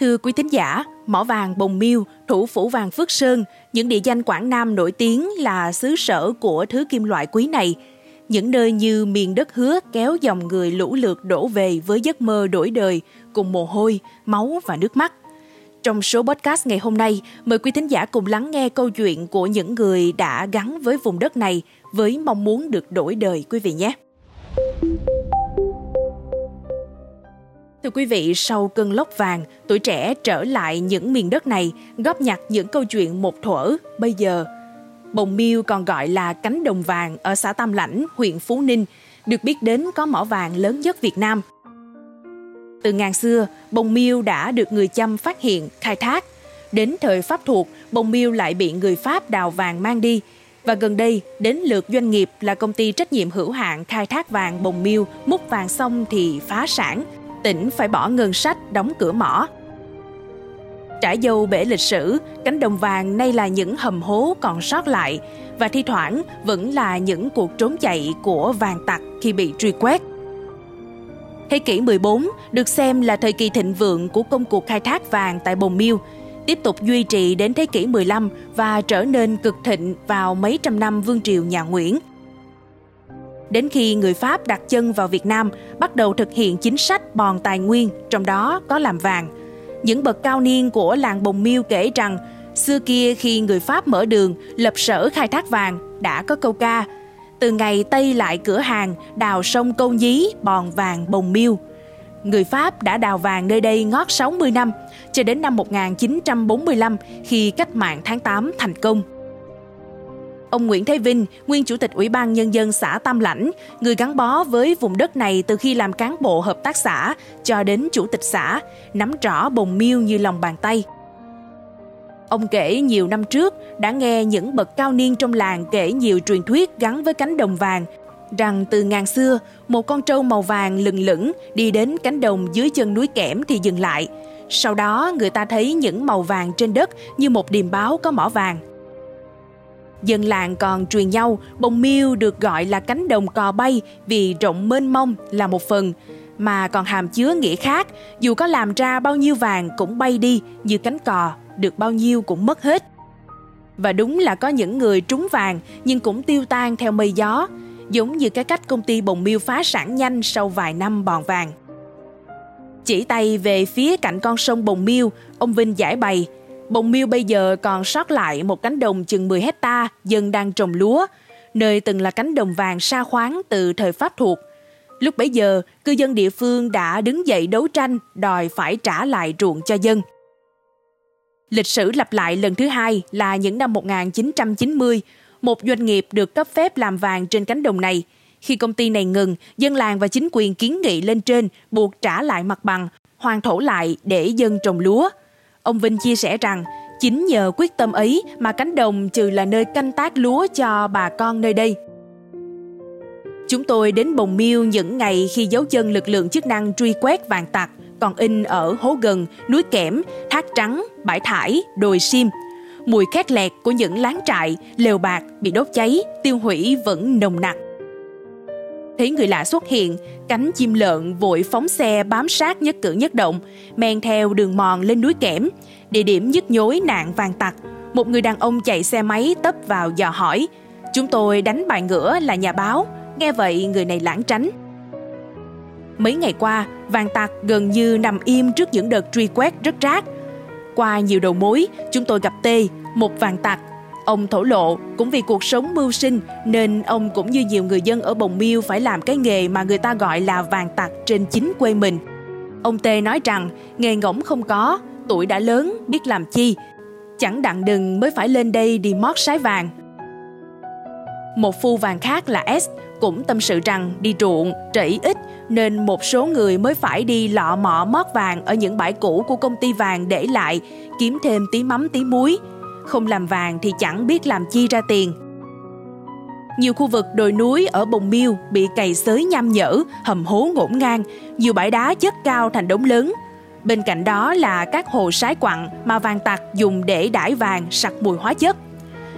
Thưa quý thính giả, mỏ vàng Bồng Miêu, thủ phủ vàng Phước Sơn, những địa danh Quảng Nam nổi tiếng là xứ sở của thứ kim loại quý này. Những nơi như miền đất hứa kéo dòng người lũ lượt đổ về với giấc mơ đổi đời, cùng mồ hôi, máu và nước mắt. Trong số podcast ngày hôm nay, mời quý thính giả cùng lắng nghe câu chuyện của những người đã gắn với vùng đất này với mong muốn được đổi đời quý vị nhé. Thưa quý vị, sau cơn lốc vàng, tuổi trẻ trở lại những miền đất này, góp nhặt những câu chuyện một thuở, bây giờ. Bồng Miêu còn gọi là cánh đồng vàng ở xã Tam Lãnh, huyện Phú Ninh, được biết đến có mỏ vàng lớn nhất Việt Nam. Từ ngàn xưa, Bồng Miêu đã được người chăm phát hiện, khai thác. Đến thời Pháp thuộc, Bồng Miêu lại bị người Pháp đào vàng mang đi. Và gần đây, đến lượt doanh nghiệp là công ty trách nhiệm hữu hạn khai thác vàng Bồng Miêu múc vàng xong thì phá sản, tỉnh phải bỏ ngân sách đóng cửa mỏ. Trải dâu bể lịch sử, cánh đồng vàng nay là những hầm hố còn sót lại và thi thoảng vẫn là những cuộc trốn chạy của vàng tặc khi bị truy quét. Thế kỷ 14 được xem là thời kỳ thịnh vượng của công cuộc khai thác vàng tại Bồng Miêu, tiếp tục duy trì đến thế kỷ 15 và trở nên cực thịnh vào mấy trăm năm vương triều nhà Nguyễn – Đến khi người Pháp đặt chân vào Việt Nam, bắt đầu thực hiện chính sách bòn tài nguyên, trong đó có làm vàng. Những bậc cao niên của làng Bồng Miêu kể rằng, xưa kia khi người Pháp mở đường, lập sở khai thác vàng, đã có câu ca từ ngày Tây lại cửa hàng, đào sông Câu Nhí, bòn vàng Bồng Miêu. Người Pháp đã đào vàng nơi đây ngót 60 năm, cho đến năm 1945 khi cách mạng tháng 8 thành công. Ông Nguyễn Thế Vinh, nguyên chủ tịch Ủy ban Nhân dân xã Tam Lãnh, người gắn bó với vùng đất này từ khi làm cán bộ hợp tác xã cho đến chủ tịch xã, nắm rõ bồng miêu như lòng bàn tay. Ông kể nhiều năm trước đã nghe những bậc cao niên trong làng kể nhiều truyền thuyết gắn với cánh đồng vàng, rằng từ ngàn xưa, một con trâu màu vàng lừng lững đi đến cánh đồng dưới chân núi kẽm thì dừng lại. Sau đó người ta thấy những màu vàng trên đất như một điềm báo có mỏ vàng. Dân làng còn truyền nhau bông miêu được gọi là cánh đồng cò bay vì rộng mênh mông là một phần, mà còn hàm chứa nghĩa khác, dù có làm ra bao nhiêu vàng cũng bay đi như cánh cò, được bao nhiêu cũng mất hết. Và đúng là có những người trúng vàng nhưng cũng tiêu tan theo mây gió, giống như cái cách công ty bồng miêu phá sản nhanh sau vài năm bòn vàng. Chỉ tay về phía cạnh con sông Bồng Miêu, ông Vinh giải bày Bồng Miêu bây giờ còn sót lại một cánh đồng chừng 10 hecta dân đang trồng lúa, nơi từng là cánh đồng vàng sa khoáng từ thời Pháp thuộc. Lúc bấy giờ, cư dân địa phương đã đứng dậy đấu tranh đòi phải trả lại ruộng cho dân. Lịch sử lặp lại lần thứ hai là những năm 1990, một doanh nghiệp được cấp phép làm vàng trên cánh đồng này. Khi công ty này ngừng, dân làng và chính quyền kiến nghị lên trên buộc trả lại mặt bằng, hoàn thổ lại để dân trồng lúa – Ông Vinh chia sẻ rằng, chính nhờ quyết tâm ấy mà cánh đồng trừ là nơi canh tác lúa cho bà con nơi đây. Chúng tôi đến Bồng Miêu những ngày khi dấu chân lực lượng chức năng truy quét vàng tặc còn in ở hố gần, núi kẽm, thác trắng, bãi thải, đồi sim. Mùi khét lẹt của những láng trại, lều bạc bị đốt cháy, tiêu hủy vẫn nồng nặc. Thấy người lạ xuất hiện, cánh chim lợn vội phóng xe bám sát nhất cử nhất động, men theo đường mòn lên núi kẽm, địa điểm nhức nhối nạn vàng tặc. Một người đàn ông chạy xe máy tấp vào dò hỏi. Chúng tôi đánh bài ngửa là nhà báo, nghe vậy người này lãng tránh. Mấy ngày qua, vàng tặc gần như nằm im trước những đợt truy quét rất rác. Qua nhiều đầu mối, chúng tôi gặp T, một vàng tặc Ông thổ lộ cũng vì cuộc sống mưu sinh nên ông cũng như nhiều người dân ở Bồng Miêu phải làm cái nghề mà người ta gọi là vàng tặc trên chính quê mình. Ông Tê nói rằng nghề ngỗng không có, tuổi đã lớn, biết làm chi. Chẳng đặng đừng mới phải lên đây đi mót sái vàng. Một phu vàng khác là S cũng tâm sự rằng đi ruộng, trĩ ít nên một số người mới phải đi lọ mọ mót vàng ở những bãi cũ của công ty vàng để lại, kiếm thêm tí mắm tí muối, không làm vàng thì chẳng biết làm chi ra tiền. Nhiều khu vực đồi núi ở Bồng Miêu bị cày xới nham nhở, hầm hố ngổn ngang, nhiều bãi đá chất cao thành đống lớn. Bên cạnh đó là các hồ sái quặng mà vàng tặc dùng để đải vàng sặc mùi hóa chất.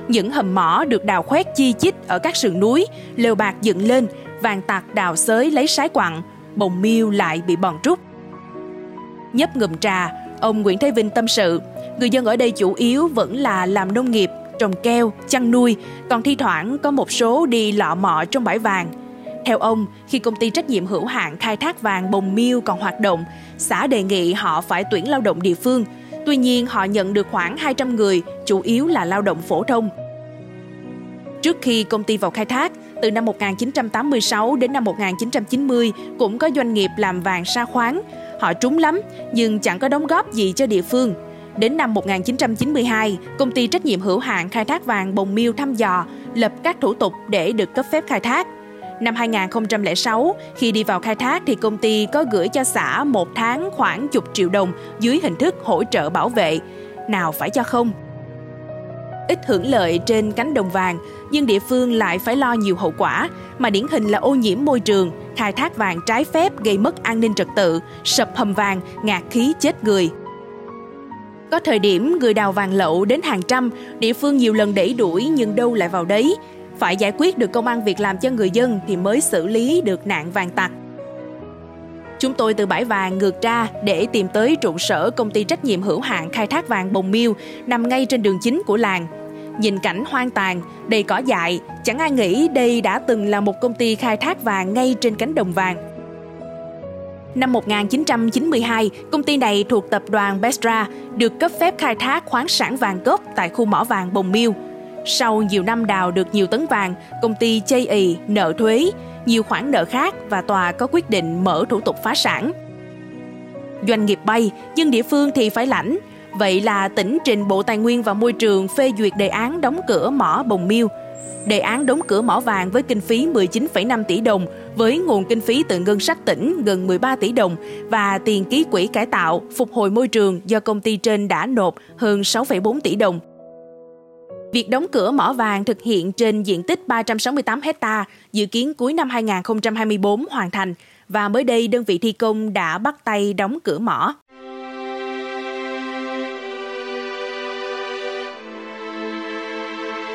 Những hầm mỏ được đào khoét chi chít ở các sườn núi, lều bạc dựng lên, vàng tặc đào xới lấy sái quặng, bồng miêu lại bị bòn trúc. Nhấp ngụm trà, Ông Nguyễn Thế Vinh tâm sự, người dân ở đây chủ yếu vẫn là làm nông nghiệp, trồng keo, chăn nuôi, còn thi thoảng có một số đi lọ mọ trong bãi vàng. Theo ông, khi công ty trách nhiệm hữu hạn khai thác vàng Bồng Miêu còn hoạt động, xã đề nghị họ phải tuyển lao động địa phương. Tuy nhiên, họ nhận được khoảng 200 người, chủ yếu là lao động phổ thông. Trước khi công ty vào khai thác, từ năm 1986 đến năm 1990 cũng có doanh nghiệp làm vàng sa khoáng. Họ trúng lắm, nhưng chẳng có đóng góp gì cho địa phương. Đến năm 1992, công ty trách nhiệm hữu hạn khai thác vàng Bồng Miêu thăm dò, lập các thủ tục để được cấp phép khai thác. Năm 2006, khi đi vào khai thác thì công ty có gửi cho xã một tháng khoảng chục triệu đồng dưới hình thức hỗ trợ bảo vệ. Nào phải cho không? Ít hưởng lợi trên cánh đồng vàng, nhưng địa phương lại phải lo nhiều hậu quả, mà điển hình là ô nhiễm môi trường, khai thác vàng trái phép gây mất an ninh trật tự, sập hầm vàng, ngạt khí chết người. Có thời điểm người đào vàng lậu đến hàng trăm, địa phương nhiều lần đẩy đuổi nhưng đâu lại vào đấy. Phải giải quyết được công ăn việc làm cho người dân thì mới xử lý được nạn vàng tặc. Chúng tôi từ bãi vàng ngược ra để tìm tới trụ sở công ty trách nhiệm hữu hạn khai thác vàng Bồng Miêu nằm ngay trên đường chính của làng. Nhìn cảnh hoang tàn, đầy cỏ dại, chẳng ai nghĩ đây đã từng là một công ty khai thác vàng ngay trên cánh đồng vàng. Năm 1992, công ty này thuộc tập đoàn Bestra được cấp phép khai thác khoáng sản vàng gốc tại khu mỏ vàng Bồng Miêu. Sau nhiều năm đào được nhiều tấn vàng, công ty chây ì, nợ thuế, nhiều khoản nợ khác và tòa có quyết định mở thủ tục phá sản. Doanh nghiệp bay, nhưng địa phương thì phải lãnh. Vậy là tỉnh trình Bộ Tài nguyên và Môi trường phê duyệt đề án đóng cửa mỏ Bồng Miêu. Đề án đóng cửa mỏ vàng với kinh phí 19,5 tỷ đồng, với nguồn kinh phí từ ngân sách tỉnh gần 13 tỷ đồng và tiền ký quỹ cải tạo, phục hồi môi trường do công ty trên đã nộp hơn 6,4 tỷ đồng. Việc đóng cửa mỏ vàng thực hiện trên diện tích 368 hecta, dự kiến cuối năm 2024 hoàn thành và mới đây đơn vị thi công đã bắt tay đóng cửa mỏ.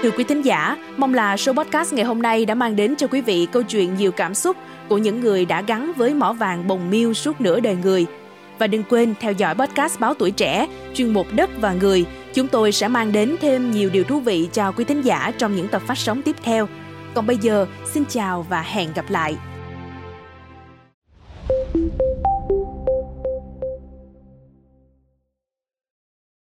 Thưa quý thính giả, mong là số podcast ngày hôm nay đã mang đến cho quý vị câu chuyện nhiều cảm xúc của những người đã gắn với mỏ vàng bồng miêu suốt nửa đời người. Và đừng quên theo dõi podcast Báo Tuổi Trẻ, chuyên mục Đất và Người. Chúng tôi sẽ mang đến thêm nhiều điều thú vị cho quý thính giả trong những tập phát sóng tiếp theo. Còn bây giờ, xin chào và hẹn gặp lại.